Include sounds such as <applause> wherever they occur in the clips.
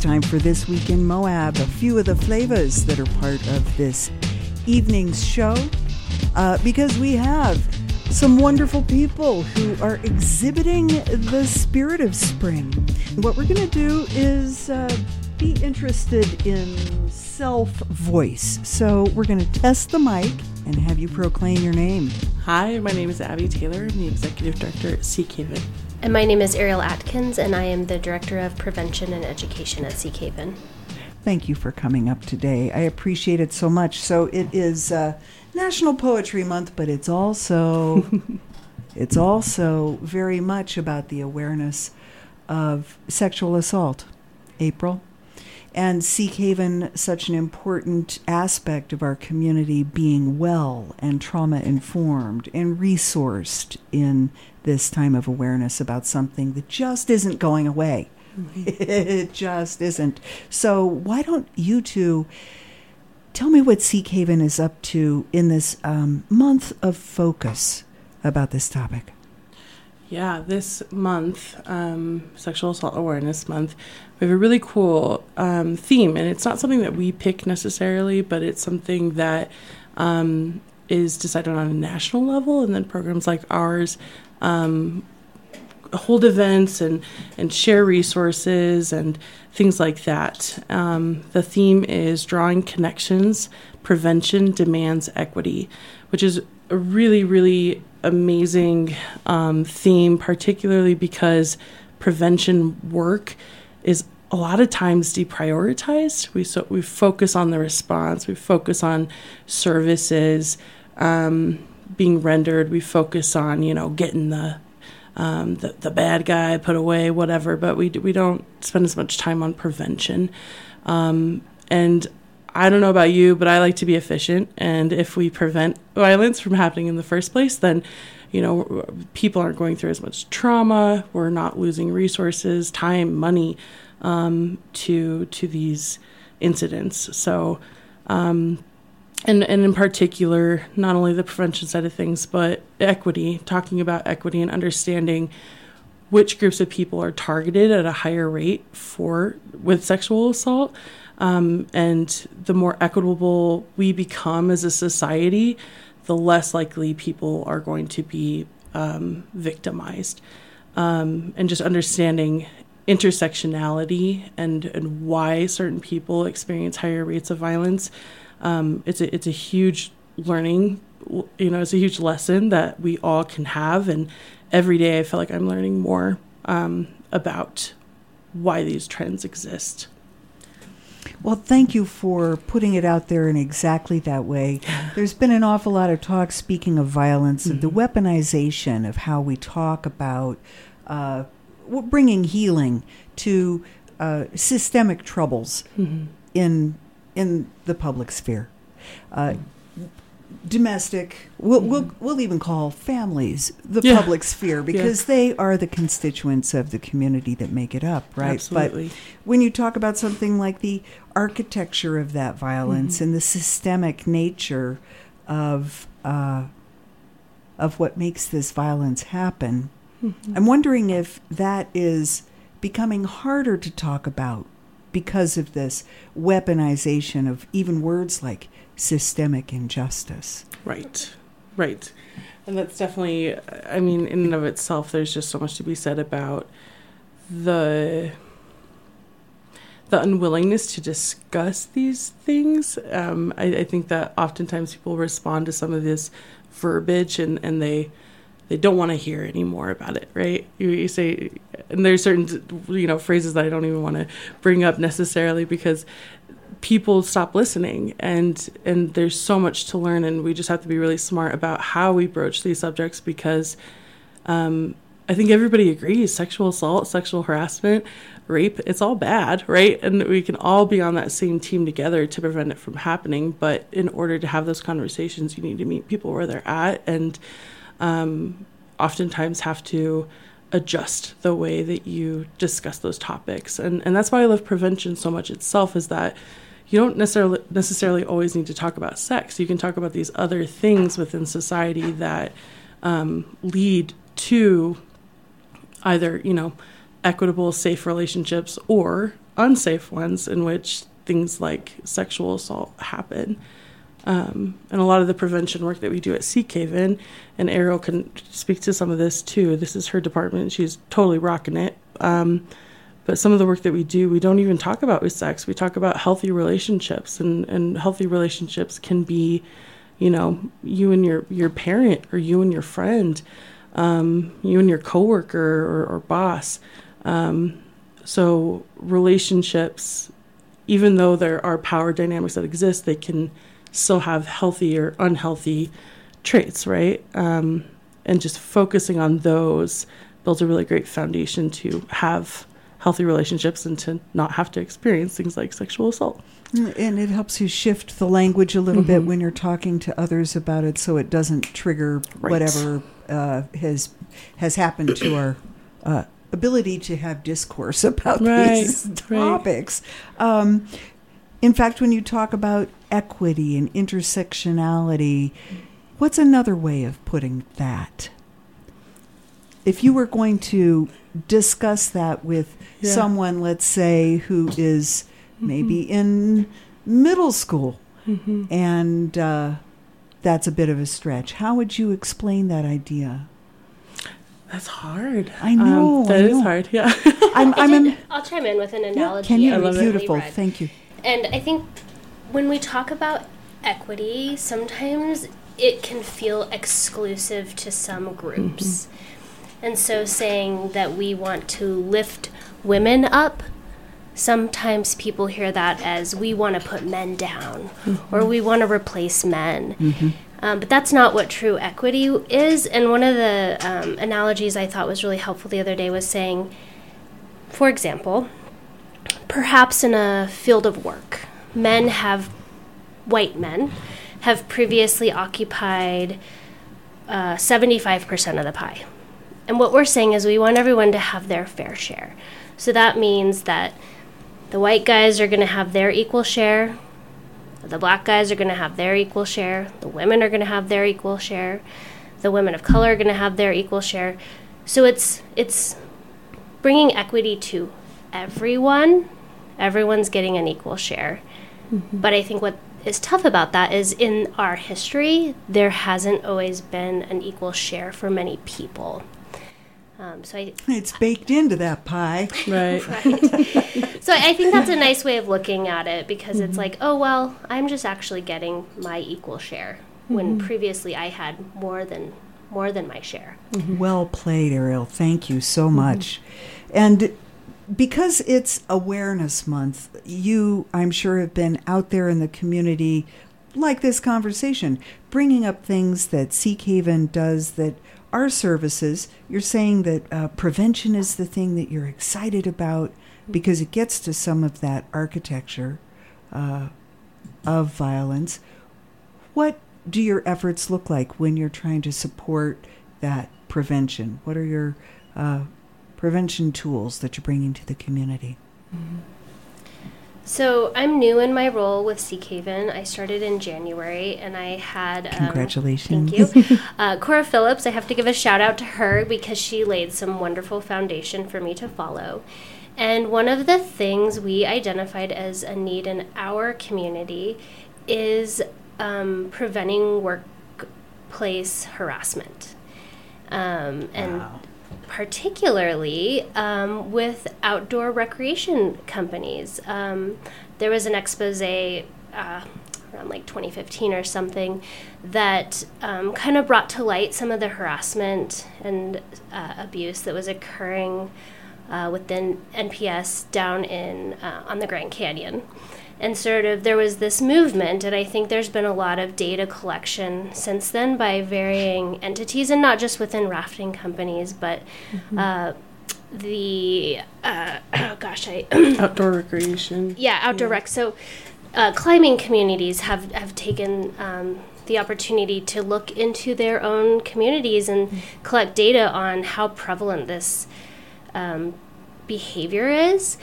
time for This Week in Moab, a few of the flavors that are part of this evening's show, uh, because we have some wonderful people who are exhibiting the spirit of spring. What we're going to do is uh, be interested in self voice. So we're going to test the mic and have you proclaim your name. Hi, my name is Abi Taylor. I'm the executive director at Seekhaven. And my name is Ariel Atkins, and I am the Director of Prevention and Education at Seekhaven. Thank you for coming up today. I appreciate it so much. So it is uh, National Poetry Month, but it's also <laughs> it's also very much about the awareness of sexual assault. April, and Seekhaven such an important aspect of our community being well and trauma informed and resourced in this time of awareness about something that just isn't going away. Mm-hmm. <laughs> it just isn't. So, why don't you two tell me what Seekhaven is up to in this um, month of focus about this topic? Yeah, this month, um, Sexual Assault Awareness Month, we have a really cool um, theme, and it's not something that we pick necessarily, but it's something that um, is decided on a national level, and then programs like ours um, hold events and and share resources and things like that. Um, the theme is drawing connections. Prevention demands equity, which is a really really amazing um, theme, particularly because prevention work is a lot of times deprioritized. We so we focus on the response, we focus on services um, being rendered, we focus on you know getting the um, the, the bad guy put away, whatever. But we we don't spend as much time on prevention. Um, and I don't know about you, but I like to be efficient. And if we prevent violence from happening in the first place, then, you know, people aren't going through as much trauma. We're not losing resources, time, money um, to to these incidents. So, um, and and in particular, not only the prevention side of things, but equity. Talking about equity and understanding which groups of people are targeted at a higher rate for with sexual assault um, and the more equitable we become as a society, the less likely people are going to be um, victimized. Um, and just understanding intersectionality and, and why certain people experience higher rates of violence. Um, it's, a, it's a huge learning, you know, it's a huge lesson that we all can have. And every day I feel like I'm learning more um, about why these trends exist. Well, thank you for putting it out there in exactly that way. <laughs> There's been an awful lot of talk, speaking of violence, mm-hmm. the weaponization of how we talk about uh, bringing healing to uh, systemic troubles mm-hmm. in in the public sphere. Uh, domestic we'll, we'll mm-hmm. we'll even call families the yeah. public sphere because yeah. they are the constituents of the community that make it up right Absolutely. but when you talk about something like the architecture of that violence mm-hmm. and the systemic nature of uh, of what makes this violence happen mm-hmm. i'm wondering if that is becoming harder to talk about because of this weaponization of even words like systemic injustice. Right, right. And that's definitely, I mean, in and of itself, there's just so much to be said about the the unwillingness to discuss these things. Um, I, I, think that oftentimes people respond to some of this verbiage and, and they they don't want to hear any more about it, right? You, you say, and there's certain you know phrases that I don't even want to bring up necessarily because people stop listening and and there's so much to learn and we just have to be really smart about how we broach these subjects because um, I think everybody agrees sexual assault, sexual harassment, rape, it's all bad, right? And we can all be on that same team together to prevent it from happening. But in order to have those conversations, you need to meet people where they're at and um, oftentimes have to adjust the way that you discuss those topics. And and that's why I love prevention so much itself is that you don't necessarily necessarily always need to talk about sex. You can talk about these other things within society that um, lead to either you know equitable, safe relationships or unsafe ones in which things like sexual assault happen. Um, and a lot of the prevention work that we do at Seekhaven, and Ariel can speak to some of this too. This is her department; she's totally rocking it. Um, but some of the work that we do, we don't even talk about with sex. We talk about healthy relationships, and and healthy relationships can be, you know, you and your your parent, or you and your friend, um, you and your coworker or, or boss. Um, so relationships, even though there are power dynamics that exist, they can still have healthy or unhealthy traits, right? Um, and just focusing on those builds a really great foundation to have healthy relationships and to not have to experience things like sexual assault. And it helps you shift the language a little mm-hmm. bit when you're talking to others about it, so it doesn't trigger right. whatever uh, has has happened to our uh, ability to have discourse <laughs> about right. these topics. Um, in fact, when you talk about equity and intersectionality, what's another way of putting that? If you were going to discuss that with yeah. someone, let's say, who is mm-hmm. maybe in middle school, mm-hmm. and uh, that's a bit of a stretch, how would you explain that idea? That's hard. I know. Um, that I is hard. Yeah. I'm, I'm I'll chime in with an analogy. Yeah, can you? Beautiful. Read. Thank you. And I think when we talk about equity, sometimes it can feel exclusive to some groups. Mm-hmm. And so saying that we want to lift women up, sometimes people hear that as we want to put men down mm-hmm. or we want to replace men. Mm-hmm. Um, but that's not what true equity is. And one of the um, analogies I thought was really helpful the other day was saying, for example, perhaps in a field of work, men have, white men, have previously occupied uh, 75% of the pie. And what we're saying is we want everyone to have their fair share. So that means that the white guys are going to have their equal share, the black guys are going to have their equal share, the women are going to have their equal share, the women of color are going to have their equal share. So it's it's bringing equity to everyone. Everyone's getting an equal share. Mm-hmm. But I think what is tough about that is in our history, there hasn't always been an equal share for many people. Um, so I, it's baked into that pie, right? <laughs> right. so I think that's a nice way of looking at it because mm-hmm. it's like, oh well, I'm just actually getting my equal share mm-hmm. when previously I had more than more than my share. Mm-hmm. Well played, Ariel. Thank you so mm-hmm. much. And because it's Awareness Month, you, I'm sure, have been out there in the community, like this conversation, bringing up things that Seekhaven does that our services, you're saying that uh, prevention is the thing that you're excited about because it gets to some of that architecture uh, of violence. What do your efforts look like when you're trying to support that prevention? What are your uh, prevention tools that you're bringing to the community? Mm-hmm. So I'm new in my role with Seekhaven. I started in January, and I had um, congratulations. Thank you, <laughs> uh, Cora Phillips. I have to give a shout out to her because she laid some wonderful foundation for me to follow. And one of the things we identified as a need in our community is um, preventing workplace harassment. Um, and wow particularly um, with outdoor recreation companies. Um, there was an expose uh, around like 2015 or something that um, kind of brought to light some of the harassment and uh, abuse that was occurring uh, within NPS down in uh, on the Grand Canyon and sort of there was this movement and i think there's been a lot of data collection since then by varying entities and not just within rafting companies but mm-hmm. uh, the uh, oh gosh i <coughs> outdoor recreation yeah outdoor yeah. rec so uh, climbing communities have have taken um, the opportunity to look into their own communities and mm-hmm. collect data on how prevalent this um, behavior is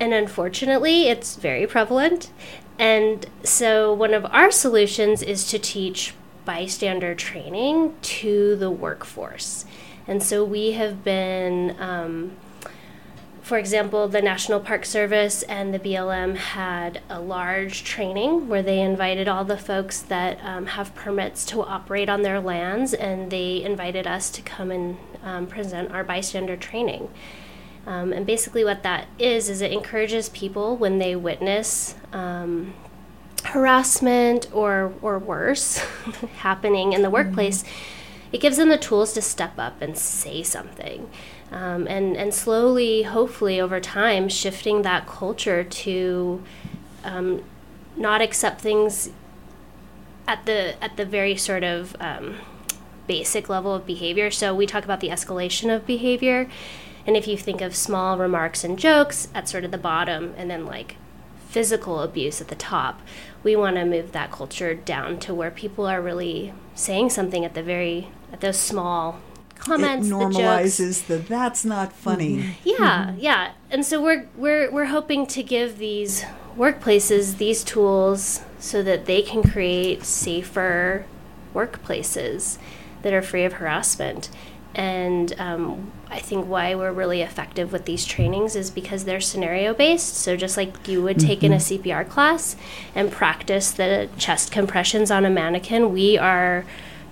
and unfortunately, it's very prevalent. And so, one of our solutions is to teach bystander training to the workforce. And so, we have been um, for example, the National Park Service and the BLM had a large training where they invited all the folks that um, have permits to operate on their lands, and they invited us to come and um, present our bystander training. Um, and basically, what that is, is it encourages people when they witness um, harassment or, or worse <laughs> happening in the workplace, mm-hmm. it gives them the tools to step up and say something um, and and slowly, hopefully, over time, shifting that culture to um, not accept things at the at the very sort of um, basic level of behavior. So we talk about the escalation of behavior, and if you think of small remarks and jokes at sort of the bottom, and then like physical abuse at the top, we want to move that culture down to where people are really saying something at the very at those small comments, it normalizes the, the that's not funny. <laughs> Yeah, mm-hmm. yeah. And so we're we're we're hoping to give these workplaces these tools so that they can create safer workplaces that are free of harassment. And um, I think why we're really effective with these trainings is because they're scenario based. So, just like you would take mm-hmm. in a mm-hmm. CPR class and practice the chest compressions on a mannequin, we are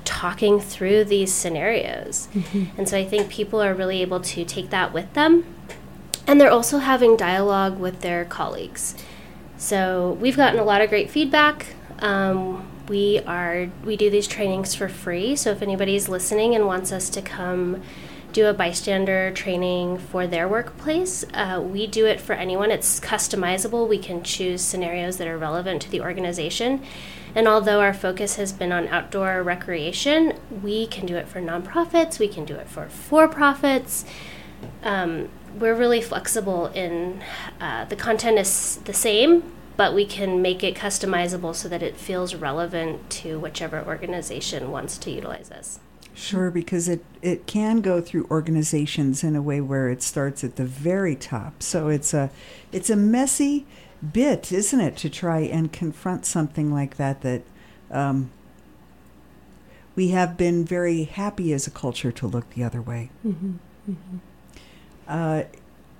talking through these scenarios. Mm-hmm. And so I think people are really able to take that with them. And they're also having dialogue with their colleagues. So we've gotten a lot of great feedback. Um, we are we do these trainings for free. So if anybody's listening and wants us to come do a bystander training for their workplace, uh, we do it for anyone. It's customizable. We can choose scenarios that are relevant to the organization. And although our focus has been on outdoor recreation, we can do it for nonprofits, we can do it for for profits. Um, we're really flexible in uh, the content is the same, but we can make it customizable so that it feels relevant to whichever organization wants to utilize this. Sure, because it, it can go through organizations in a way where it starts at the very top. So it's a it's a messy bit, isn't it, to try and confront something like that that um, we have been very happy as a culture to look the other way. Mm-hmm. Mm-hmm. Uh,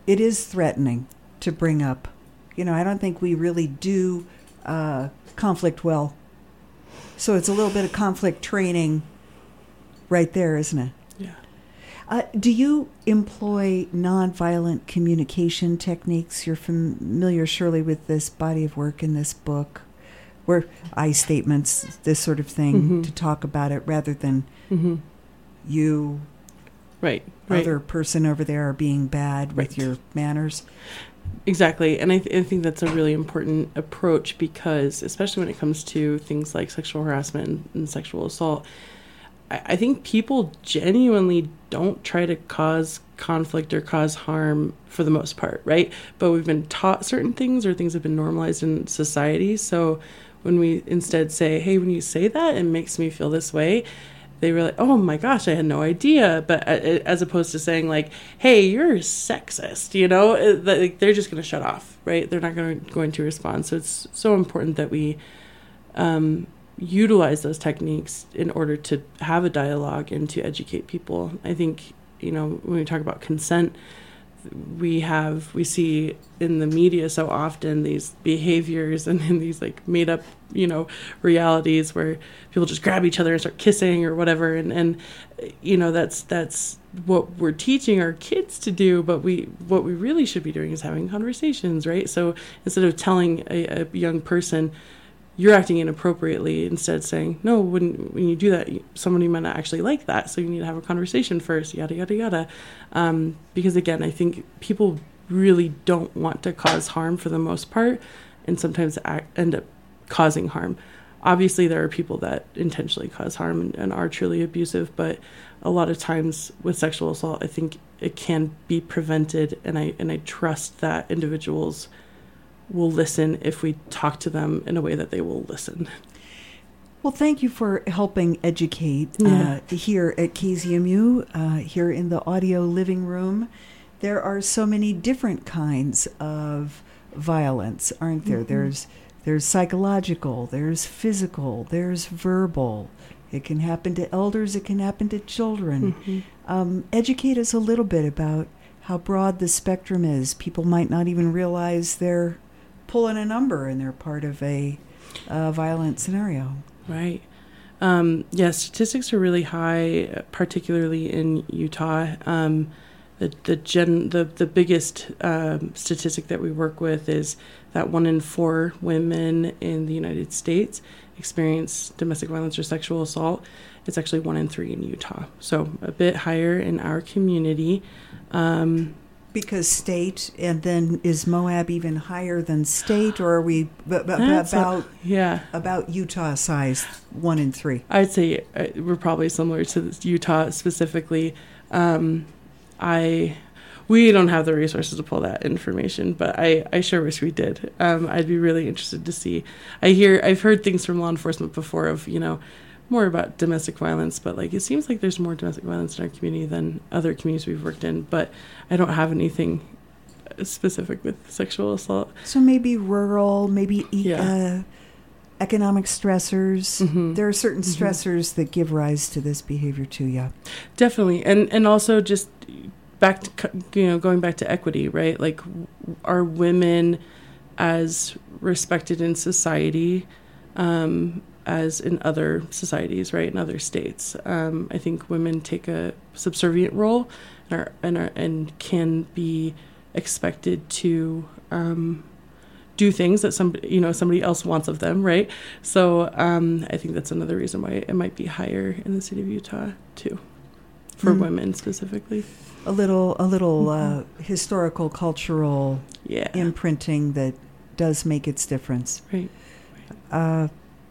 it is threatening to bring up. You know, I don't think we really do uh, conflict well. So it's a little bit of conflict training right there, isn't it? Uh, do you employ nonviolent communication techniques? You're familiar, surely, with this body of work in this book, where I statements, this sort of thing, mm-hmm. to talk about it rather than mm-hmm. you, right, other person over there, are being bad right. with your manners. Exactly, and I, th- I think that's a really important approach because, especially when it comes to things like sexual harassment and, and sexual assault I think people genuinely don't try to cause conflict or cause harm for the most part, right? But we've been taught certain things or things have been normalized in society. So when we instead say, hey, when you say that, it makes me feel this way, they were like, oh my gosh, I had no idea. But as opposed to saying, like, hey, you're sexist, you know, they're just going to shut off, right? They're not going to, going to respond. So it's so important that we, um, utilize those techniques in order to have a dialogue and to educate people. I think, you know, when we talk about consent, we have we see in the media so often these behaviors and in these like made up you know realities where people just grab each other and start kissing or whatever. And and you know that's that's what we're teaching our kids to do but we what we really should be doing is having conversations right? So instead of telling a, a young person you're acting inappropriately instead saying no when when you do that somebody might not actually like that so you need to have a conversation first yada yada yada. Um, because again i think people really don't want to cause harm for the most part and sometimes act, end up causing harm. Obviously there are people that intentionally cause harm and, and are truly abusive but a lot of times with sexual assault i think it can be prevented and i and i trust that individuals will listen if we talk to them in a way that they will listen. Well, thank you for helping educate yeah. uh, here at KZMU, uh, here in the audio living room. There are so many different kinds of violence, aren't there? Mm-hmm. There's there's psychological, there's physical, there's verbal. It can happen to elders, it can happen to children. Mm-hmm. Um, educate us a little bit about how broad the spectrum is. People might not even realize they're pulling a number and they're part of a, a violent scenario. Right. Um, yeah, statistics are really high, particularly in Utah. Um, the the gen the the biggest um, statistic that we work with is that one in four women in the United States experience domestic violence or sexual assault. It's actually one in three in Utah, so a bit higher in our community. Um, because state, and then is Moab even higher than state, or are we b- b- That's a- about yeah, about Utah size one in three? I'd say uh, we're probably similar to Utah specifically. Um, I we don't have the resources to pull that information, but I, I sure wish we did. Um, I'd be really interested to see. I hear I've heard things from law enforcement before of you know more about domestic violence, but like it seems like there's more domestic violence in our community than other communities we've worked in. But I don't have anything specific with sexual assault. So maybe rural, maybe e- Yeah. uh, economic stressors. Mhm. There are certain Mhm. stressors that give rise to this behavior too. Yeah. Definitely, and and also just back to you know going back to equity, right? Like, are women as respected in society um, as in other societies, right? In other states, um, I think women take a subservient role and are, and are, and can be expected to. Um, do things that some you know somebody else wants of them right so um, i think that's another reason why it might be higher in the city of utah too for Mm. women specifically A little, a little uh, Mhm. historical, cultural yeah imprinting that does make its difference. right Uh,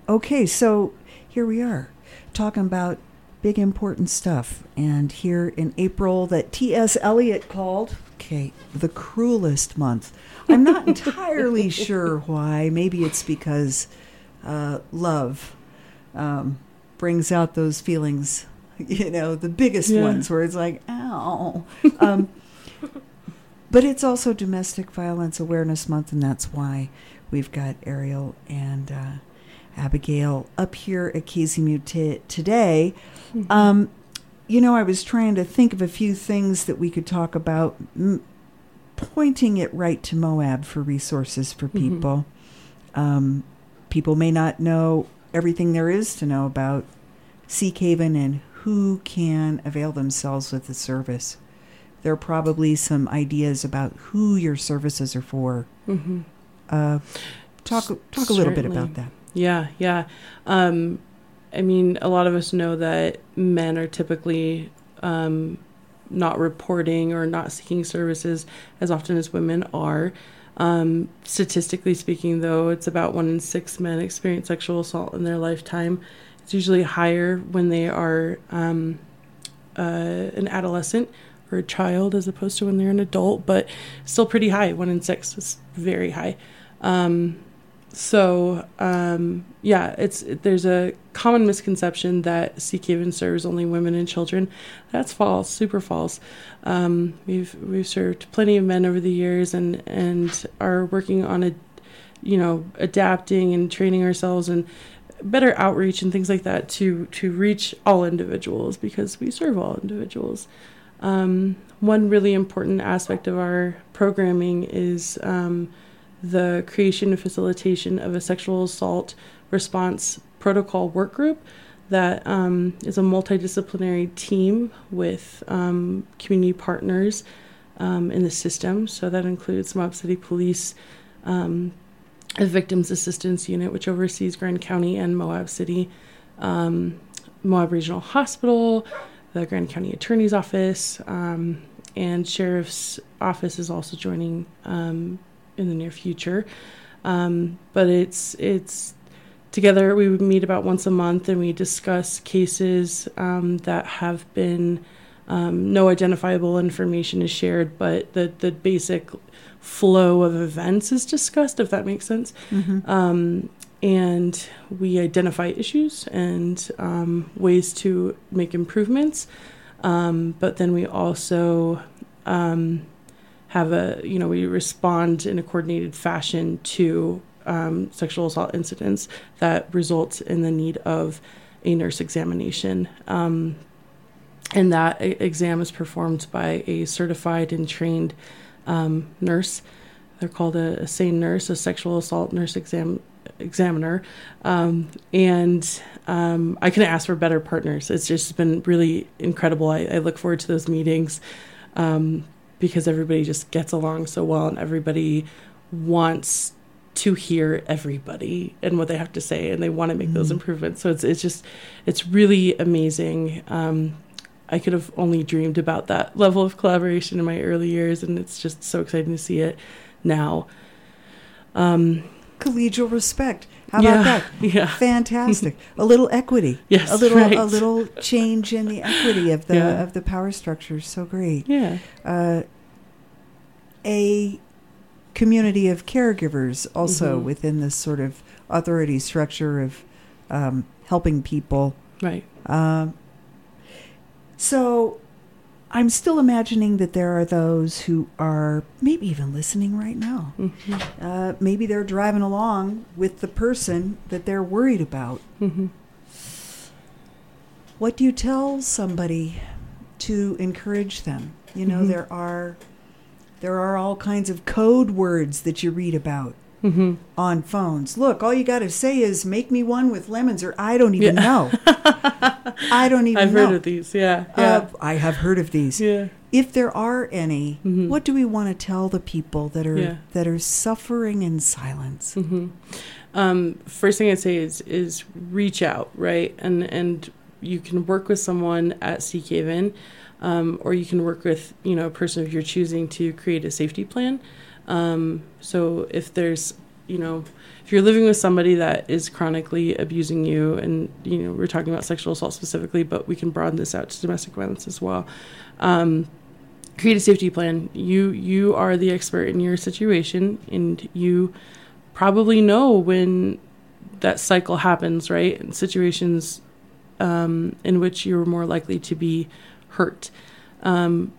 okay, so here we are talking about big important stuff, and here in April that T.S. Eliot called okay the cruelest month. I'm not <laughs> entirely sure why. Maybe it's because uh, love um, brings out those feelings. <laughs> You know, the biggest Yeah. ones where it's like, ow. Um, <laughs> but it's also Domestic Violence Awareness Month, and that's why we've got Ariel and uh, Abigail up here at KZMU t- today. Mm-hmm. Um, you know, I was trying to think of a few things that we could talk about, m- pointing it right to Moab for resources for Mhm. people. Um, people may not know everything there is to know about Seekhaven and who can avail themselves with the service. There are probably some ideas about who your services are for. hmm Uh, talk talk a little bit about that. Yeah, yeah. Um, I mean, a lot of us know that men are typically um, not reporting or not seeking services as often as women are. Um, statistically speaking, though, it's about one in six men experience sexual assault in their lifetime. It's usually higher when they are um, uh, an adolescent or a child as opposed to when they're an adult, but still pretty high. One in six is very high. Um, so um, yeah, it's there's a common misconception that Seekhaven serves only women and children. That's false, super false. Um, we've we've served plenty of men over the years, and and are working on a, you know, adapting and training ourselves and better outreach and things like that to to reach all individuals because we serve all individuals. Um, one really important aspect of our programming is um, the creation and facilitation of a sexual assault response protocol work group that um, is a multidisciplinary team with um, community partners um, in the system. So that includes Moab City Police, um, a Victims Assistance Unit, which oversees Grand County and Moab City, um, Moab Regional Hospital, the Grand County Attorney's Office, um, and Sheriff's Office is also joining in the near future. Um, but it's it's together we would meet about once a month and we discuss cases um, that have been um, no identifiable information is shared, but the the basic flow of events is discussed. If that makes sense. Mm-hmm. Um, and we identify issues and um, ways to make improvements. Um, but then we also um, have a, you know, we respond in a coordinated fashion to um, sexual assault incidents that results in the need of a nurse examination. Um, and that exam is performed by a certified and trained um, nurse. They're called a, a SANE nurse, a sexual assault nurse exam examiner, um, and um, I couldn't ask for better partners. It's just been really incredible. I, I look forward to those meetings um, because everybody just gets along so well, and everybody wants to hear everybody and what they have to say, and they want to make those improvements. So it's it's just it's really amazing. Um, I could have only dreamed about that level of collaboration in my early years, and it's just so exciting to see it now. Um, Collegial respect. How yeah, about that? Yeah. Fantastic. a little equity. <laughs> Yes, A little right. a little change in the equity of the Yeah. of the power structure. So great. Yeah. Uh, a community of caregivers also Mhm. within this sort of authority structure of um, helping people. Right. Um, so I'm still imagining that there are those who are maybe even listening right now. hmm Uh, maybe they're driving along with the person that they're worried about. hmm What do you tell somebody to encourage them? You know, Mhm. there are there are all kinds of code words that you read about hmm on phones. Look, all you got to say is "make me one with lemons," or I don't even know. <laughs> I don't even know. I've know. heard of these. Yeah. Yeah. Uh, I have heard of these. yeah. If there are any, Mhm. what do we want to tell the people that are Yeah. that are suffering in silence? hmm Um, first thing I'd say is is reach out, right? And and you can work with someone at Seekhaven, um, or you can work with you know a person if you're choosing to create a safety plan. Um, so if there's you know if you're living with somebody that is chronically abusing you, and you know we're talking about sexual assault specifically, but we can broaden this out to domestic violence as well. Um, create a safety plan. You you are the expert in your situation, and you probably know when that cycle happens, right? In situations um, in which you're more likely to be hurt. Um,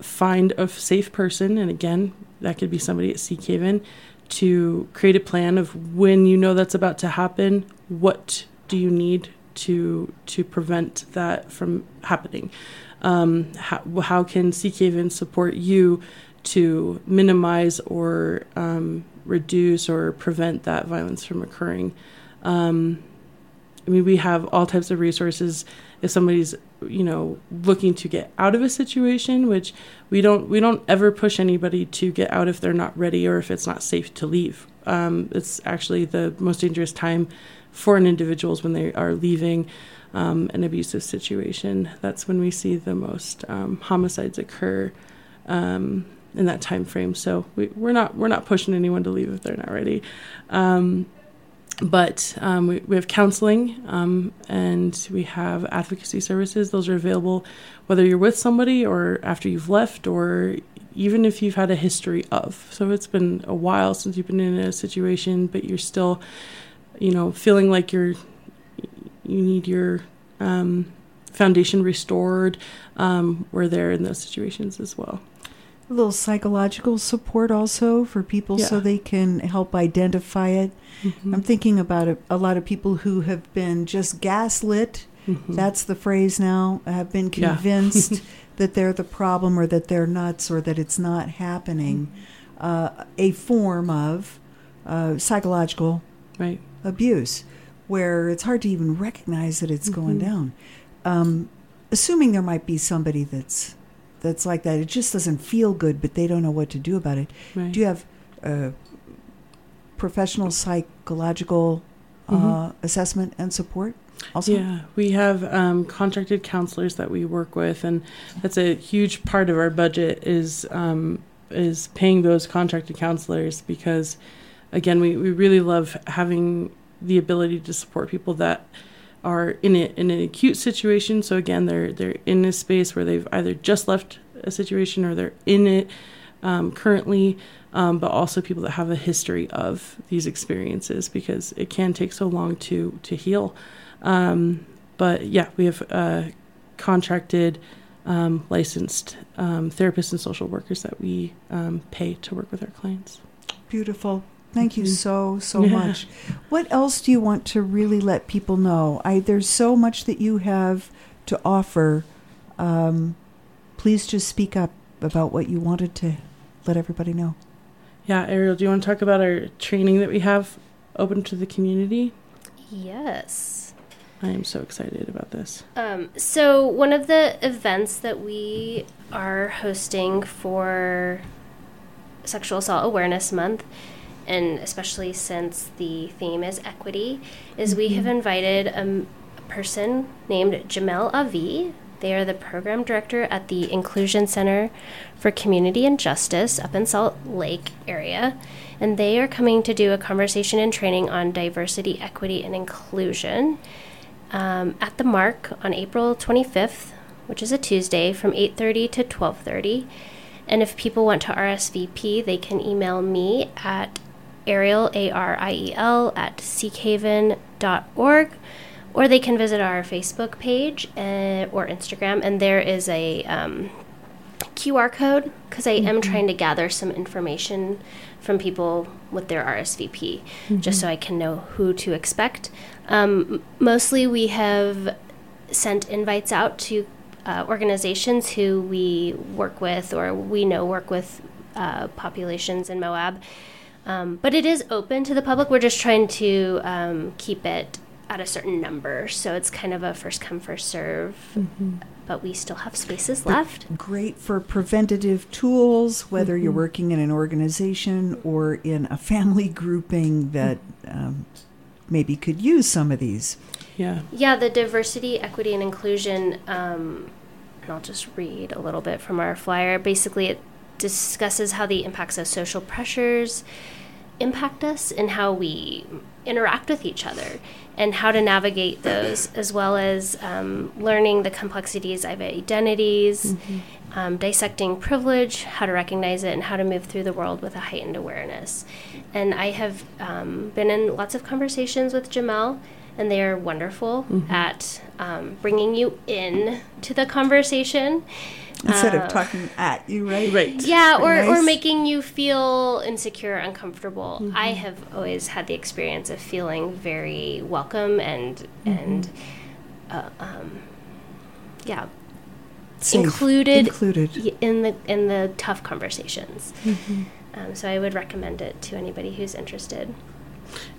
find a safe person, and again, that could be somebody at Seekhaven, to create a plan of when you know that's about to happen. What do you need to to prevent that from happening? Um, how, how can Seekhaven support you to minimize or um, reduce or prevent that violence from occurring? Um, I mean, we have all types of resources. If somebody's, you know, looking to get out of a situation, which we don't, we don't ever push anybody to get out if they're not ready or if it's not safe to leave. Um, it's actually the most dangerous time for an individual is when they are leaving um, an abusive situation. That's when we see the most um, homicides occur um, in that time frame. So we, we're not we're not pushing anyone to leave if they're not ready. But um, we, we have counseling um, and we have advocacy services. Those are available whether you're with somebody or after you've left or even if you've had a history of. So it's been a while since you've been in a situation, but you're still, you know, feeling like you're you need your um, foundation restored. Um, we're there in those situations as well. A little psychological support also for people so they can help identify it. Mhm. I'm thinking about a, a lot of people who have been just gaslit. Mhm. That's the phrase now. Have been Yeah. <laughs> convinced that they're the problem or that they're nuts or that it's not happening. Uh, a form of uh, psychological right. abuse where it's hard to even recognize that it's going Mhm. down. Um, assuming there might be somebody that's that's like that, it just doesn't feel good, but they don't know what to do about it. Right. Do you have uh, professional psychological uh, Mhm. assessment and support? Also, Yeah, we have um, contracted counselors that we work with, and that's a huge part of our budget is um, is paying those contracted counselors because, again, we, we really love having the ability to support people that are in it in an acute situation. So again, they're they're in a space where they've either just left a situation or they're in it um, currently, um, but also people that have a history of these experiences because it can take so long to to heal. Um, but yeah, we have uh, contracted, um, licensed um, therapists and social workers that we um, pay to work with our clients. beautiful. Thank you Mhm. so so Yeah. much. What else do you want to really let people know? I there's so much that you have to offer. um, please just speak up about what you wanted to let everybody know. Yeah, Ariel, do you want to talk about our training that we have open to the community? Yes. I am so excited about this. Um, so, one of the events that we are hosting for Sexual Assault Awareness Month, and especially since the theme is equity, is we have invited a, person named Jamel Avi. They are the program director at the Inclusion Center for Community and Justice up in Salt Lake area. And they are coming to do a conversation and training on diversity, equity, and inclusion um, at the MARC on April 25th, which is a Tuesday, from 8:30 to 12:30. And if people want to RSVP, they can email me at Ariel A R I E L at seekhaven.org, or they can visit our Facebook page uh, or Instagram, and there is a um, QR code because I am trying to gather some information from people with their RSVP, just so I can know who to expect. Um, mostly, we have sent invites out to uh, organizations who we work with or we know work with uh, populations in Moab. Um, but it is open to the public. We're just trying to um, keep it at a certain number. So it's kind of a first come, first serve. But we still have spaces left. Great for preventative tools, whether you're working in an organization or in a family grouping that um, maybe could use some of these. Yeah. Yeah, the diversity, equity, and inclusion. Um, and I'll just read a little bit from our flyer. Basically, it discusses how the impacts of social pressures impact us and how we interact with each other and how to navigate those, as well as um, learning the complexities of identities, um, dissecting privilege, how to recognize it, and how to move through the world with a heightened awareness. And I have um, been in lots of conversations with Jamel, and they are wonderful at um, bringing you in to the conversation. Instead Uh, of talking at you, right? Right. yeah, or, Very or making you feel insecure, uncomfortable. I have always had the experience of feeling very welcome and and uh, um, yeah, Safe. included Included. in the in the tough conversations. Um, so I would recommend it to anybody who's interested.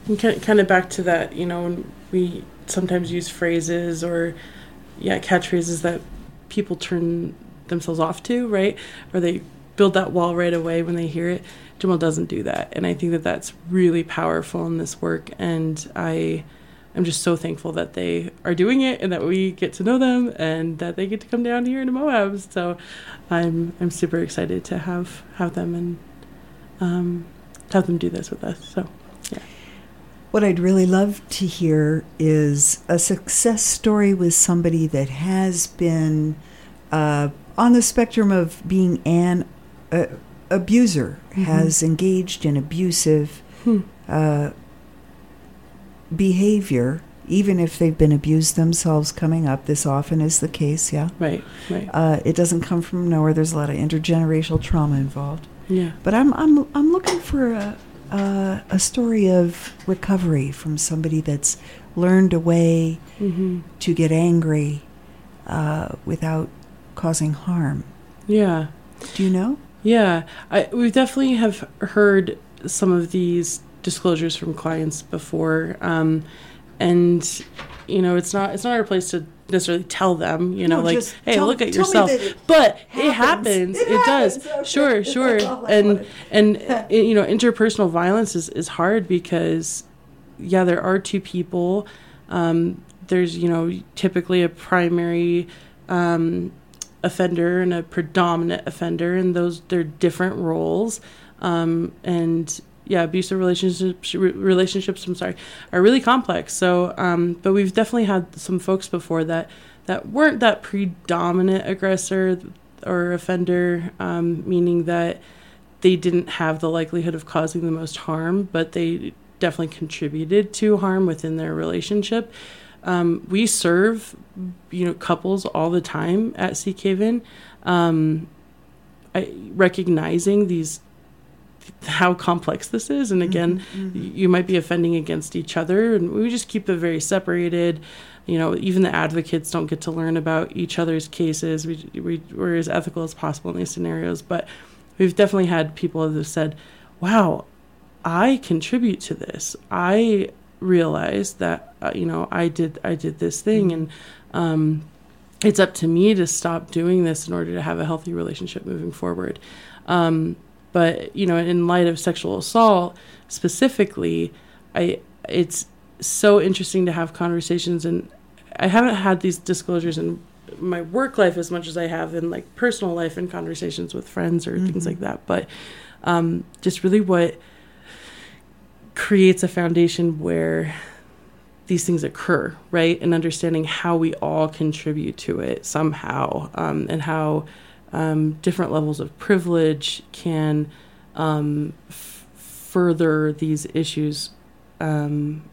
And kind kind of back to that, you know, we sometimes use phrases or, yeah, catchphrases that people turn themselves off to, right? Or they build that wall right away when they hear it. Jamal doesn't do that. And I think that that's really powerful in this work. And I am just so thankful that they are doing it and that we get to know them and that they get to come down here to Moab. So I'm, I'm super excited to have, have them and um, have them do this with us. So. yeah. What I'd really love to hear is a success story with somebody that has been uh, on the spectrum of being an uh, abuser, has engaged in abusive Hmm. uh, behavior, even if they've been abused themselves coming up. This often is the case, yeah. Right, right. Uh, it doesn't come from nowhere. There's a lot of intergenerational trauma involved. Yeah. But I'm I'm I'm looking for a a, a story of recovery from somebody that's learned a way hmm to get angry uh, without causing harm. Yeah. Do you know? Yeah. I, we definitely have heard some of these disclosures from clients before. Um, and, you know, it's not, it's not our place to necessarily tell them, you know, No, like, hey, tell- look at yourself. it but it happens. happens. It It, does. Okay. Sure, sure. <laughs> That's all I And, and, <laughs> you know, interpersonal violence is, is hard because, yeah, there are two people. Um, there's, you know, typically a primary, um, offender and a predominant offender, and those they're different roles. Um, and yeah, abusive relationships relationships. I'm sorry, are really complex. So, um, but we've definitely had some folks before that that weren't that predominant aggressor or offender, um, meaning that they didn't have the likelihood of causing the most harm, but they definitely contributed to harm within their relationship. Um, we serve, you know, couples all the time at Seekhaven, um, I, recognizing these how complex this is. And again, Mm-hmm, you might be offending against each other, and we just keep it very separated. You know, even the advocates don't get to learn about each other's cases. We, we we're as ethical as possible in these scenarios, but we've definitely had people that have said, "Wow, I contribute to this. I realize that uh, you know I did I did this thing, and um, it's up to me to stop doing this in order to have a healthy relationship moving forward." Um, but you know, in light of sexual assault specifically, I it's so interesting to have conversations, and I haven't had these disclosures in my work life as much as I have in like personal life and conversations with friends or things like that. But um, just really what creates a foundation where these things occur, right? And understanding how we all contribute to it somehow, um, and how um, different levels of privilege can um, f- further these issues um,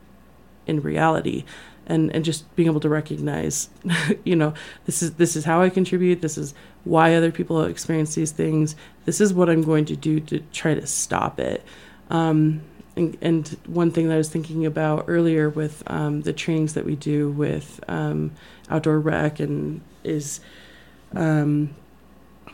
in reality. And, and just being able to recognize, <laughs> you know, this is this is how I contribute. This is why other people experience these things. This is what I'm going to do to try to stop it. Um, and, and one thing that I was thinking about earlier with um, the trainings that we do with um, outdoor rec and is, um,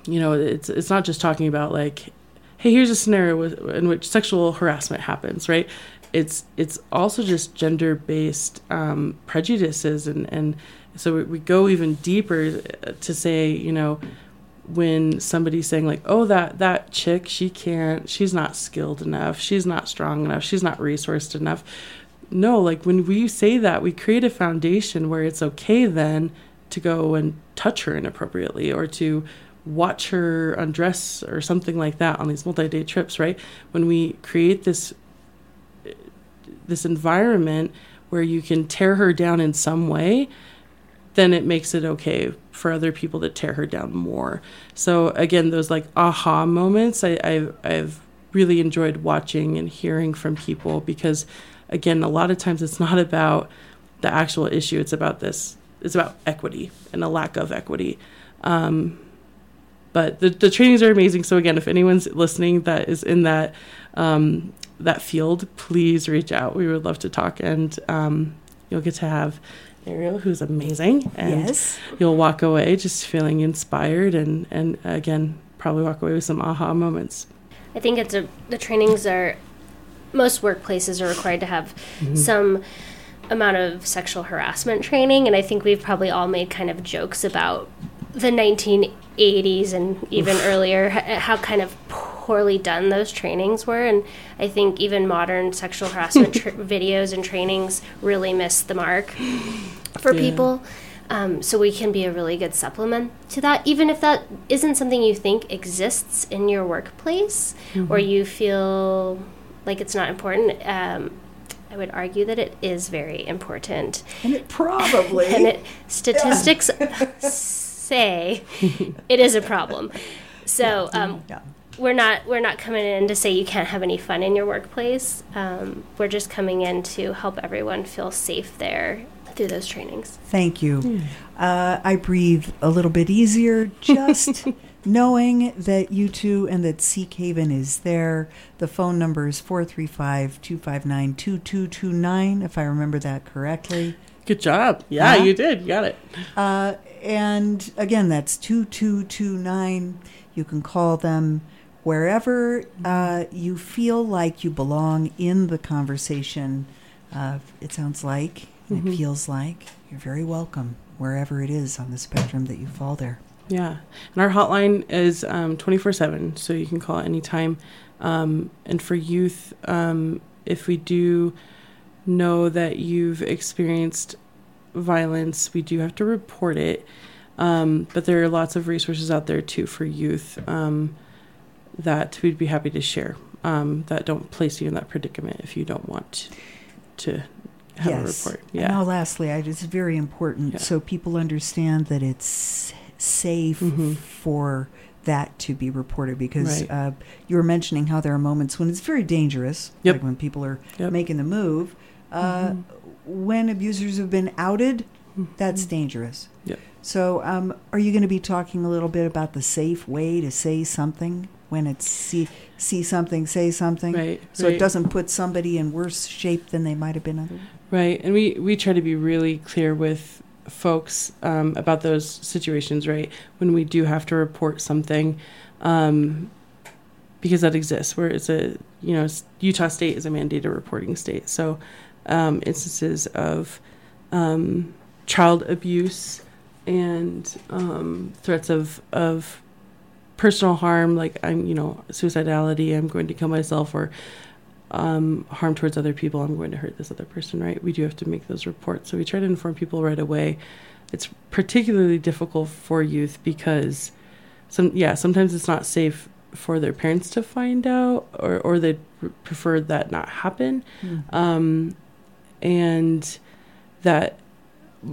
you know, it's it's not just talking about like, hey, here's a scenario with, in which sexual harassment happens, right? It's it's also just gender based um, prejudices and and so we, we go even deeper to say, you know, when somebody's saying like oh that that chick she can't she's not skilled enough she's not strong enough she's not resourced enough. No like when we say that we create a foundation where it's okay then to go and touch her inappropriately or to watch her undress or something like that on these multi-day trips right? When we create this this environment where you can tear her down in some way then it makes it okay for other people to tear her down more. So again, those like aha moments, I, I've, I've really enjoyed watching and hearing from people because, again, a lot of times it's not about the actual issue; it's about this. It's about equity and a lack of equity. Um, but the the trainings are amazing. So again, if anyone's listening that is in that um, that field, please reach out. We would love to talk, and um, you'll get to have Ariel, who's amazing, and Yes. you'll walk away just feeling inspired, and and again, probably walk away with some aha moments. I think it's a the trainings are most workplaces are required to have mm-hmm. some amount of sexual harassment training and I think we've probably all made kind of jokes about the 1980s and even earlier how kind of poorly done those trainings were and I think even modern sexual <laughs> harassment tr- videos and trainings really miss the mark for Yeah. people um, so we can be a really good supplement to that, even if that isn't something you think exists in your workplace or you feel like it's not important. Um, I would argue that it is very important, And it probably. <laughs> and it statistics say it is a problem. <laughs> So um, yeah. We're not we're not coming in to say you can't have any fun in your workplace. Um, we're just coming in to help everyone feel safe there through those trainings. Thank you. Uh, I breathe a little bit easier <laughs> just knowing that you two and that Seekhaven is there. The phone number is 435 259 2229, if I remember that correctly. Good job. Yeah, Huh? you did. You got it. Uh, and again, that's 2229. You can call them wherever uh, you feel like you belong in the conversation. Uh, it sounds like, Mhm. it feels like, you're very welcome wherever it is on the spectrum that you fall there. Yeah. And our hotline is um, 24 7, so you can call anytime. Um, and for youth, um, if we do know that you've experienced violence, we do have to report it. Um, but there are lots of resources out there too for youth um, that we'd be happy to share um, that don't place you in that predicament if you don't want to have yes. a report. Yeah. now, lastly, I, it's very important Yeah. so people understand that it's safe Mhm. for that to be reported because Right. uh, you were mentioning how there are moments when it's very dangerous, Yep. like when people are Yep. making the move. Uh, Mhm. When abusers have been outed, that's Mhm. dangerous. Yep. So, um, are you going to be talking a little bit about the safe way to say something? When it's see see something, say something, Right. so right. it doesn't put somebody in worse shape than they might have been otherwise. Right, and we we try to be really clear with folks um, about those situations, right? When we do have to report something, um, because that exists, where it's a you know Utah State is a mandated reporting state, so um, instances of um, child abuse and um, threats of of personal harm, like I'm you know suicidality, I'm going to kill myself, or um, harm towards other people, I'm going to hurt this other person, right? We do have to make those reports. So we try to inform people right away. It's particularly difficult for youth because some yeah, sometimes it's not safe for their parents to find out or or they prefer that not happen. Um, and that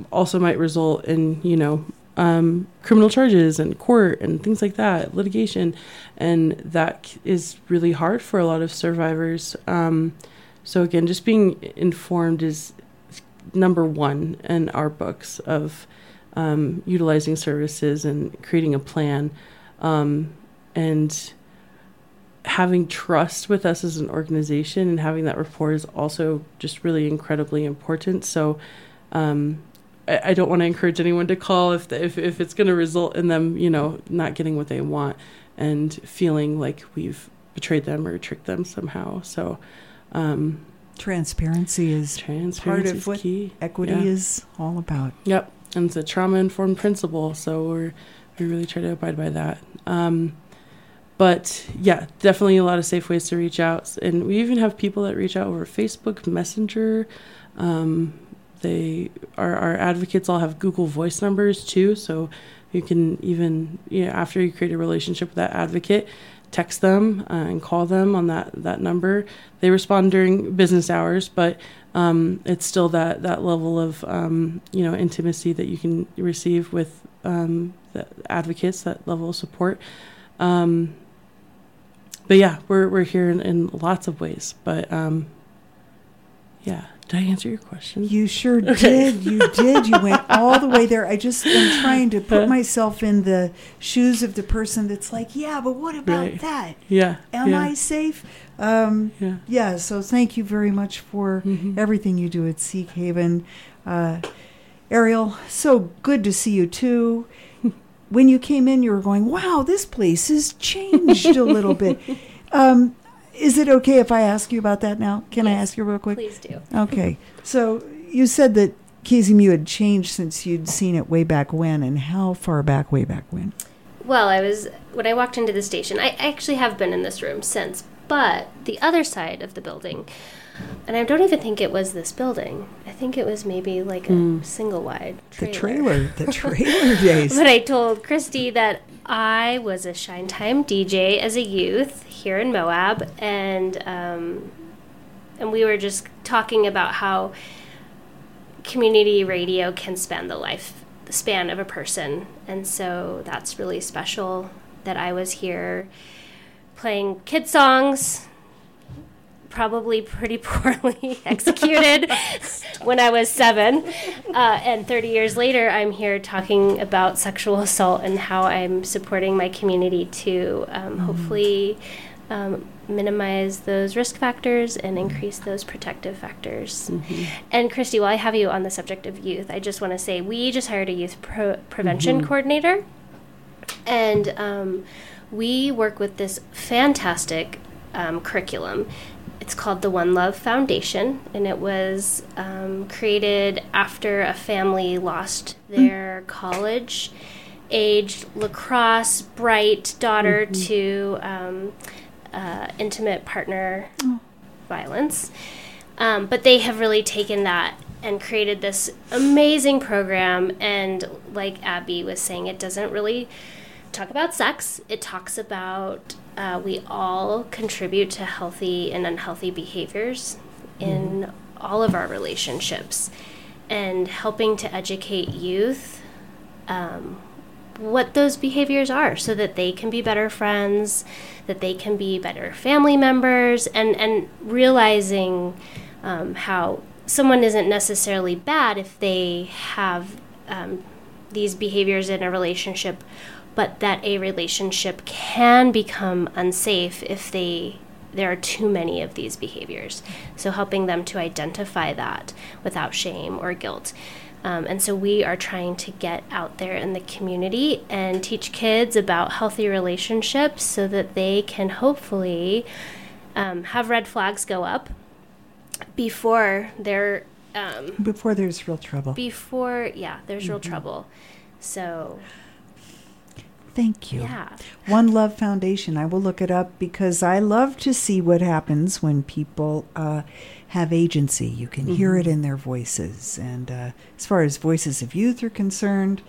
also might result in, you know, um, criminal charges and court and things like that, litigation, and that is really hard for a lot of survivors. Um, so again, just being informed is number one in our books of um, utilizing services and creating a plan, um, and having trust with us as an organization and having that rapport is also just really incredibly important. So. Um, I, I don't want to encourage anyone to call if the, if if it's going to result in them, you know, not getting what they want and feeling like we've betrayed them or tricked them somehow. So, um, Transparency is transparency is what key. equity Yeah. is all about. Yep, and it's a trauma informed principle, so we're we really try to abide by that. Um, but yeah, definitely a lot of safe ways to reach out, and we even have people that reach out over Facebook Messenger. Um, they our our advocates all have Google Voice numbers too, so you can even you know after you create a relationship with that advocate, text them uh, and call them on that that number. They respond during business hours, but um, it's still that that level of um, you know intimacy that you can receive with um, the advocates, that level of support. Um, but yeah, we're we're here in, in lots of ways. But um, yeah, did I answer your question? You sure Okay. did. You <laughs> did. You went all the way there. I just am trying to put myself in the shoes of the person that's like, yeah, but what about Right. that? Yeah. Am yeah, I safe? Um, Yeah. yeah. So thank you very much for Mhm. everything you do at Seekhaven. Uh, Ariel, so good to see you too. <laughs> When you came in, you were going, wow, this place has changed a little bit. <laughs> Um, is it okay if I ask you about that now? Can I ask you real quick? Please do. Okay. So you said that KZMU had changed since you'd seen it way back when, and how far back, way back when? Well, I was when I walked into the station. I actually have been in this room since, but the other side of the building, and I don't even think it was this building. I think it was maybe like a Mm. single wide trailer. The trailer. trailer, the <laughs> trailer days. But I told Christy that I was a Shine Time DJ as a youth here in Moab, and um, and we were just talking about how community radio can span the life span of a person, and so that's really special that I was here playing kid songs. Probably pretty <laughs> poorly <laughs> executed <laughs> when I was seven. Uh, and 30 years later, I'm here talking about sexual assault and how I'm supporting my community to um, hopefully um, minimize those risk factors and increase those protective factors. And Christy, while I have you on the subject of youth, I just want to say we just hired a youth pro- prevention coordinator, and um, we work with this fantastic um, curriculum. It's called the One Love Foundation, and it was um, created after a family lost their college aged lacrosse bright daughter to um, uh, intimate partner violence. Um, but they have really taken that and created this amazing program. And like Abi was saying, it doesn't really talk about sex, it talks about uh, we all contribute to healthy and unhealthy behaviors in all of our relationships. And helping to educate youth um, what those behaviors are so that they can be better friends, that they can be better family members, and, and realizing um, how someone isn't necessarily bad if they have um, these behaviors in a relationship but that a relationship can become unsafe if they there are too many of these behaviors. So helping them to identify that without shame or guilt. Um, and so we are trying to get out there in the community and teach kids about healthy relationships so that they can hopefully um, have red flags go up before they're um, before there's real trouble. before yeah there's Mm-hmm. real trouble so Thank you. yeah One Love Foundation. I will look it up because I love to see what happens when people uh, have agency. You can hear Mm-hmm. it in their voices. And uh, as far as voices of youth are concerned,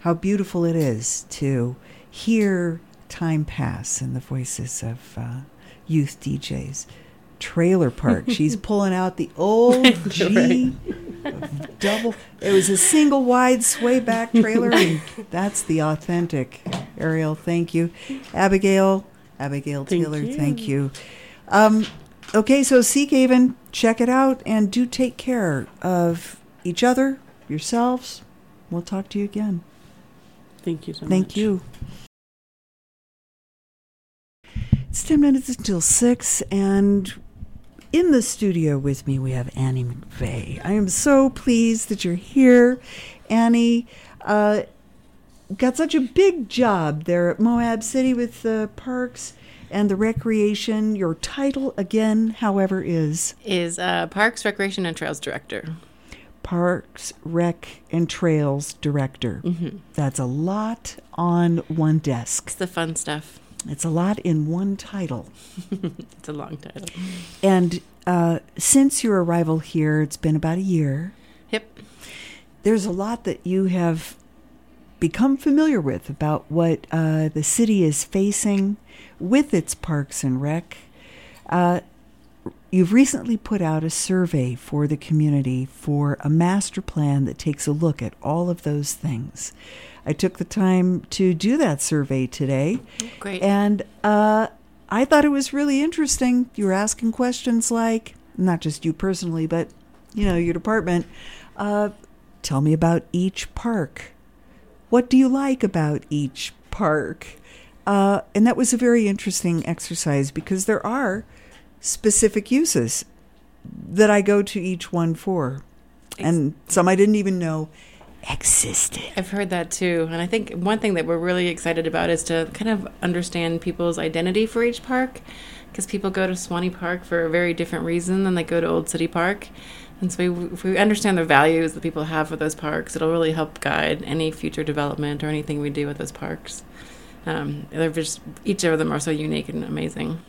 how beautiful it is to hear time pass in the voices of uh, youth DJs. Trailer Park. She's <laughs> pulling out the old <laughs> G double. It was a single wide sway back trailer, and <laughs> that's the authentic. Ariel, thank you. Abigail, Abigail Thank Taylor, you. thank you. Um, okay, so Seekhaven. check it out, and do take care of each other, yourselves. We'll talk to you again. Thank you so much. Thank you. It's 10 minutes until 6, and in the studio with me we have Annie McVay. I am so pleased that you're here. Annie uh, got such a big job there at Moab City with the parks and the recreation. Your title, again, however, is is uh, Parks, Recreation, and Trails Director. Parks, Rec, and Trails Director. Mm-hmm. That's a lot on one desk. It's the fun stuff. It's a lot in one title. <laughs> It's a long title. And uh, since your arrival here, it's been about a year. Yep. There's a lot that you have become familiar with about what uh, the city is facing with its parks and rec. Uh, you've recently put out a survey for the community for a master plan that takes a look at all of those things. I took the time to do that survey today. Great. And uh, I thought it was really interesting. You were asking questions like, not just you personally, but you know your department. Uh, tell me about each park. What do you like about each park? Uh, and that was a very interesting exercise because there are specific uses that I go to each one for, and some I didn't even know existed. I've heard that too. And I think one thing that we're really excited about is to kind of understand people's identity for each park. Because people go to Swanny Park for a very different reason than they go to Old City Park. And so we, if we understand the values that people have for those parks, it'll really help guide any future development or anything we do with those parks. Um, they're just each of them are so unique and amazing.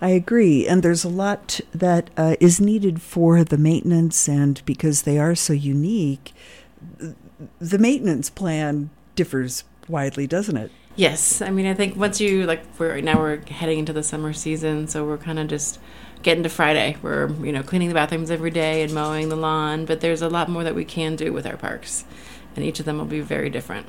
I agree. And there's a lot that uh, is needed for the maintenance, and because they are so unique, the maintenance plan differs widely, doesn't it? Yes, I mean I think once you like we're now we're heading into the summer season, so we're kind of just getting to Friday. We're you know cleaning the bathrooms every day and mowing the lawn, but there's a lot more that we can do with our parks, and each of them will be very different.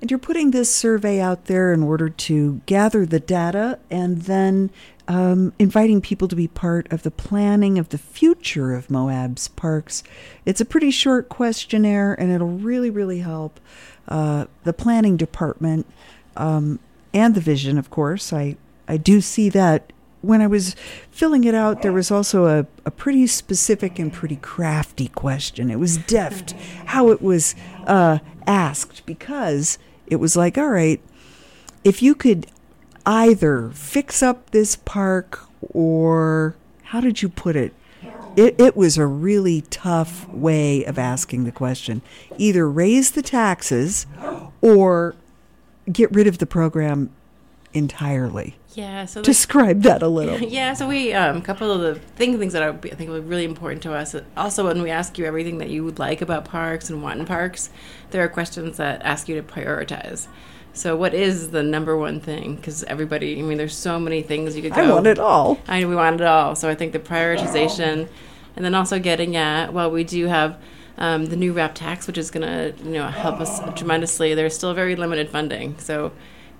And you're putting this survey out there in order to gather the data and then um, inviting people to be part of the planning of the future of Moab's parks. It's a pretty short questionnaire, and it'll really, really help uh, the planning department um, and the vision, of course. I, I do see that. When I was filling it out, there was also a, a pretty specific and pretty crafty question. It was deft how it was uh, asked because it was like, all right, if you could either fix up this park or how did you put it? It, it was a really tough way of asking the question. Either raise the taxes or get rid of the program entirely. Yeah, so Describe that a little. <laughs> yeah, so we um, a couple of the thing, things that are, I think are really important to us. Also, when we ask you everything that you would like about parks and want in parks, there are questions that ask you to prioritize. So, what is the number one thing? Because everybody, I mean, there's so many things you could go. I want it all. I we want it all. So I think the prioritization, and then also getting at well, we do have um, the new RAP tax, which is going to you know help us tremendously. There's still very limited funding, so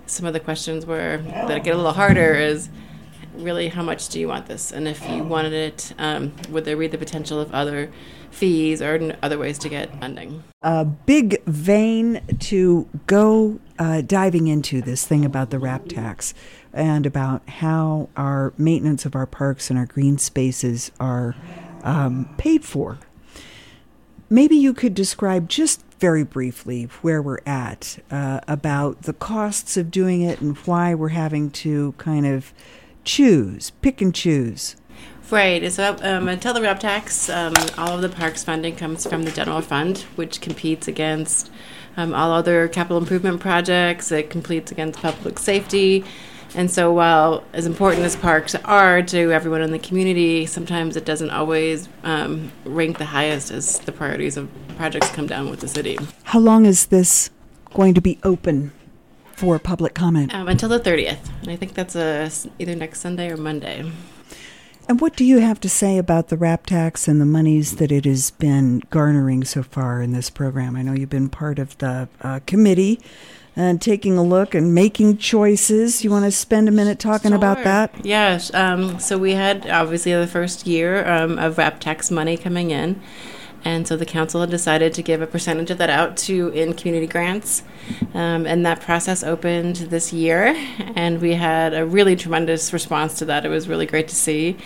some of the questions where that get a little harder is really how much do you want this, and if you wanted it, um, would there be the potential of other fees or other ways to get funding? a big vein to go uh, diving into this thing about the RAP tax and about how our maintenance of our parks and our green spaces are um, paid for. Maybe you could describe just very briefly where we're at uh, about the costs of doing it and why we're having to kind of choose, pick and choose. Right. So um, until the RAP tax, um, all of the parks funding comes from the general fund, which competes against um, all other capital improvement projects. It competes against public safety. And so, while as important as parks are to everyone in the community, sometimes it doesn't always um, rank the highest as the priorities of projects come down with the city. How long is this going to be open for public comment? Um, until the 30th. And I think that's a, either next Sunday or Monday. And what do you have to say about the RAP tax and the monies that it has been garnering so far in this program? I know you've been part of the uh, committee and taking a look and making choices. You want to spend a minute talking about that? Yes. Um, so we had obviously the first year um, of RAP tax money coming in. And so the council had decided to give a percentage of that out to in community grants. Um, and that process opened this year. And we had a really tremendous response to that. It was really great to see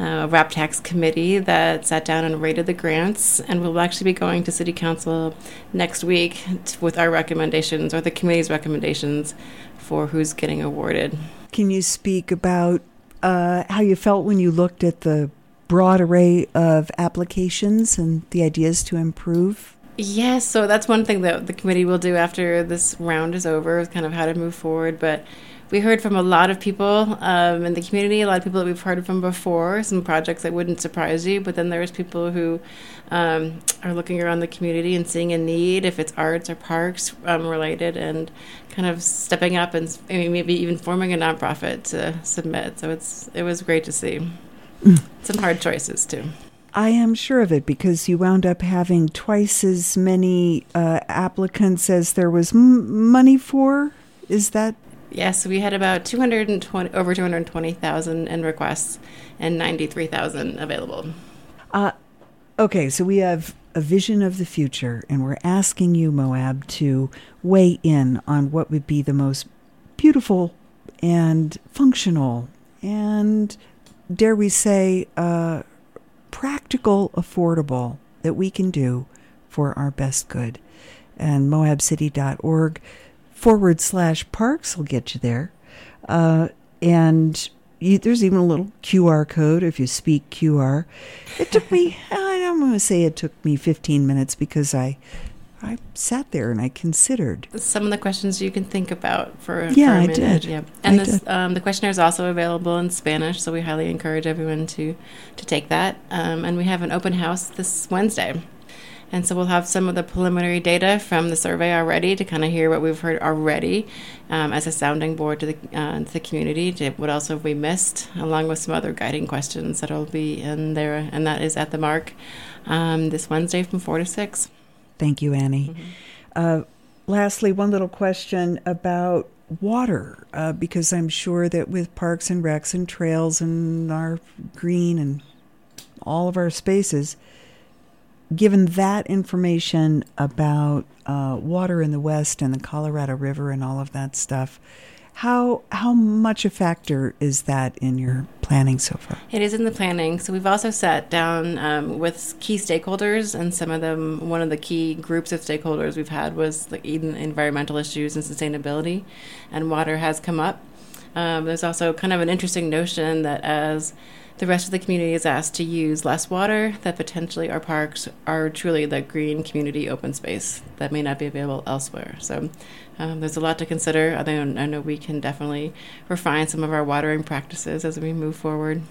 uh, a RAP tax committee that sat down and rated the grants. And we'll actually be going to city council next week t- with our recommendations or the committee's recommendations for who's getting awarded. Can you speak about uh, how you felt when you looked at the broad array of applications and the ideas to improve? Yes, so that's one thing that the committee will do after this round is over, is kind of how to move forward. But we heard from a lot of people um, in the community, a lot of people that we've heard from before, some projects that wouldn't surprise you. But then there's people who um, are looking around the community and seeing a need, if it's arts or parks um, related, and kind of stepping up and I mean, maybe even forming a nonprofit to submit. So it's it was great to see. Some hard choices too. I am sure of it because you wound up having twice as many uh, applicants as there was m- money for. Is that Yes, we had about 220 over 220,000 in requests and 93,000 available. Uh, okay, so we have a vision of the future, and we're asking you, Moab, to weigh in on what would be the most beautiful and functional and, dare we say, uh, practical, affordable that we can do for our best good. And moabcity.org forward slash parks will get you there. Uh, and you, there's even a little QR code if you speak QR. It took me, I'm going to say it took me 15 minutes because I, I sat there and I considered. Some of the questions you can think about for, Yeah, for a I minute. did. Yeah. And I this, did. Um, the questionnaire is also available in Spanish, so we highly encourage everyone to, to take that. Um, and we have an open house this Wednesday. And so we'll have some of the preliminary data from the survey already to kind of hear what we've heard already um, as a sounding board to the, uh, to the community. To what else have we missed, along with some other guiding questions that'll be in there. And that is at the MARC um, this Wednesday from 4 to 6. Thank you, Annie. Uh, lastly, one little question about water, uh, because I'm sure that with parks and recs and trails and our green and all of our spaces, given that information about uh, water in the West and the Colorado River and all of that stuff, how how much a factor is that in your planning so far? It is in the planning. So we've also sat down um, with key stakeholders, and some of them, one of the key groups of stakeholders we've had was even environmental issues and sustainability, and water has come up. Um, there's also kind of an interesting notion that as the rest of the community is asked to use less water, that potentially our parks are truly the green community open space that may not be available elsewhere. So um, there's a lot to consider. I know, I know we can definitely refine some of our watering practices as we move forward.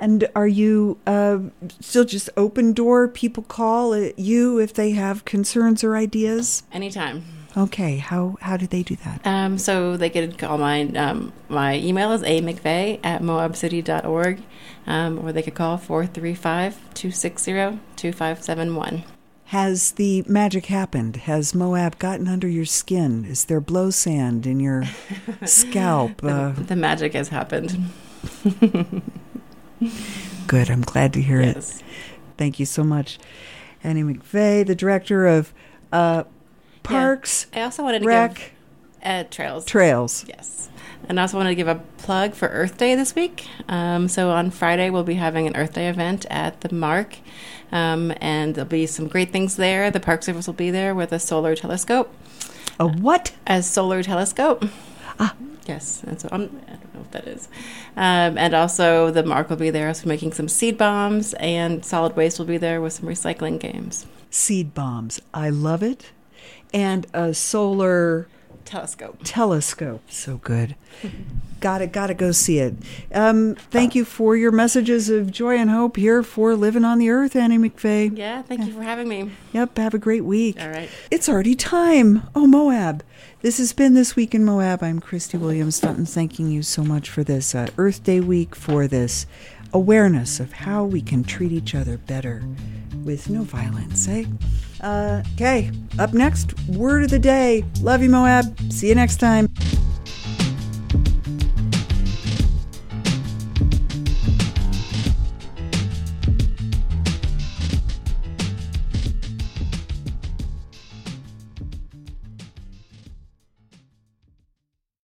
And are you uh, still just open door? People call you if they have concerns or ideas. Anytime. Okay, how how do they do that? Um, so they could call my um, my email is a mcvay at moabcity.org, um, or they could call 435 260 2571. Has the magic happened? Has Moab gotten under your skin? Is there blow sand in your <laughs> scalp? The, Uh, the magic has happened. <laughs> good. I'm glad to hear it. Thank you so much. Annie McVay, the director of uh, Parks, I also wanted to Rec, give uh, trails. Trails. Yes. And I also wanted to give a plug for Earth Day this week. Um, so on Friday, we'll be having an Earth Day event at the MARC. Um, and there'll be some great things there. The Park Service will be there with a solar telescope. A what? A solar telescope. Ah. Yes. And so I'm, I don't know what that is. Um, and also, the MARC will be there so making some seed bombs, and solid waste will be there with some recycling games. Seed bombs. I love it. And a solar Telescope. telescope. So good. Got it. Got to go see it. Um, thank you for your messages of joy and hope here for Living on the Earth, Annie McVay. Yeah, thank you for having me. Yep. Have a great week. All right. It's already time. Oh, Moab. This has been This Week in Moab. I'm Christy Williams Sutton, thanking you so much for this uh, Earth Day week, for this awareness of how we can treat each other better with no violence, eh? Uh, okay, up next, word of the day. Love you, Moab. See you next time.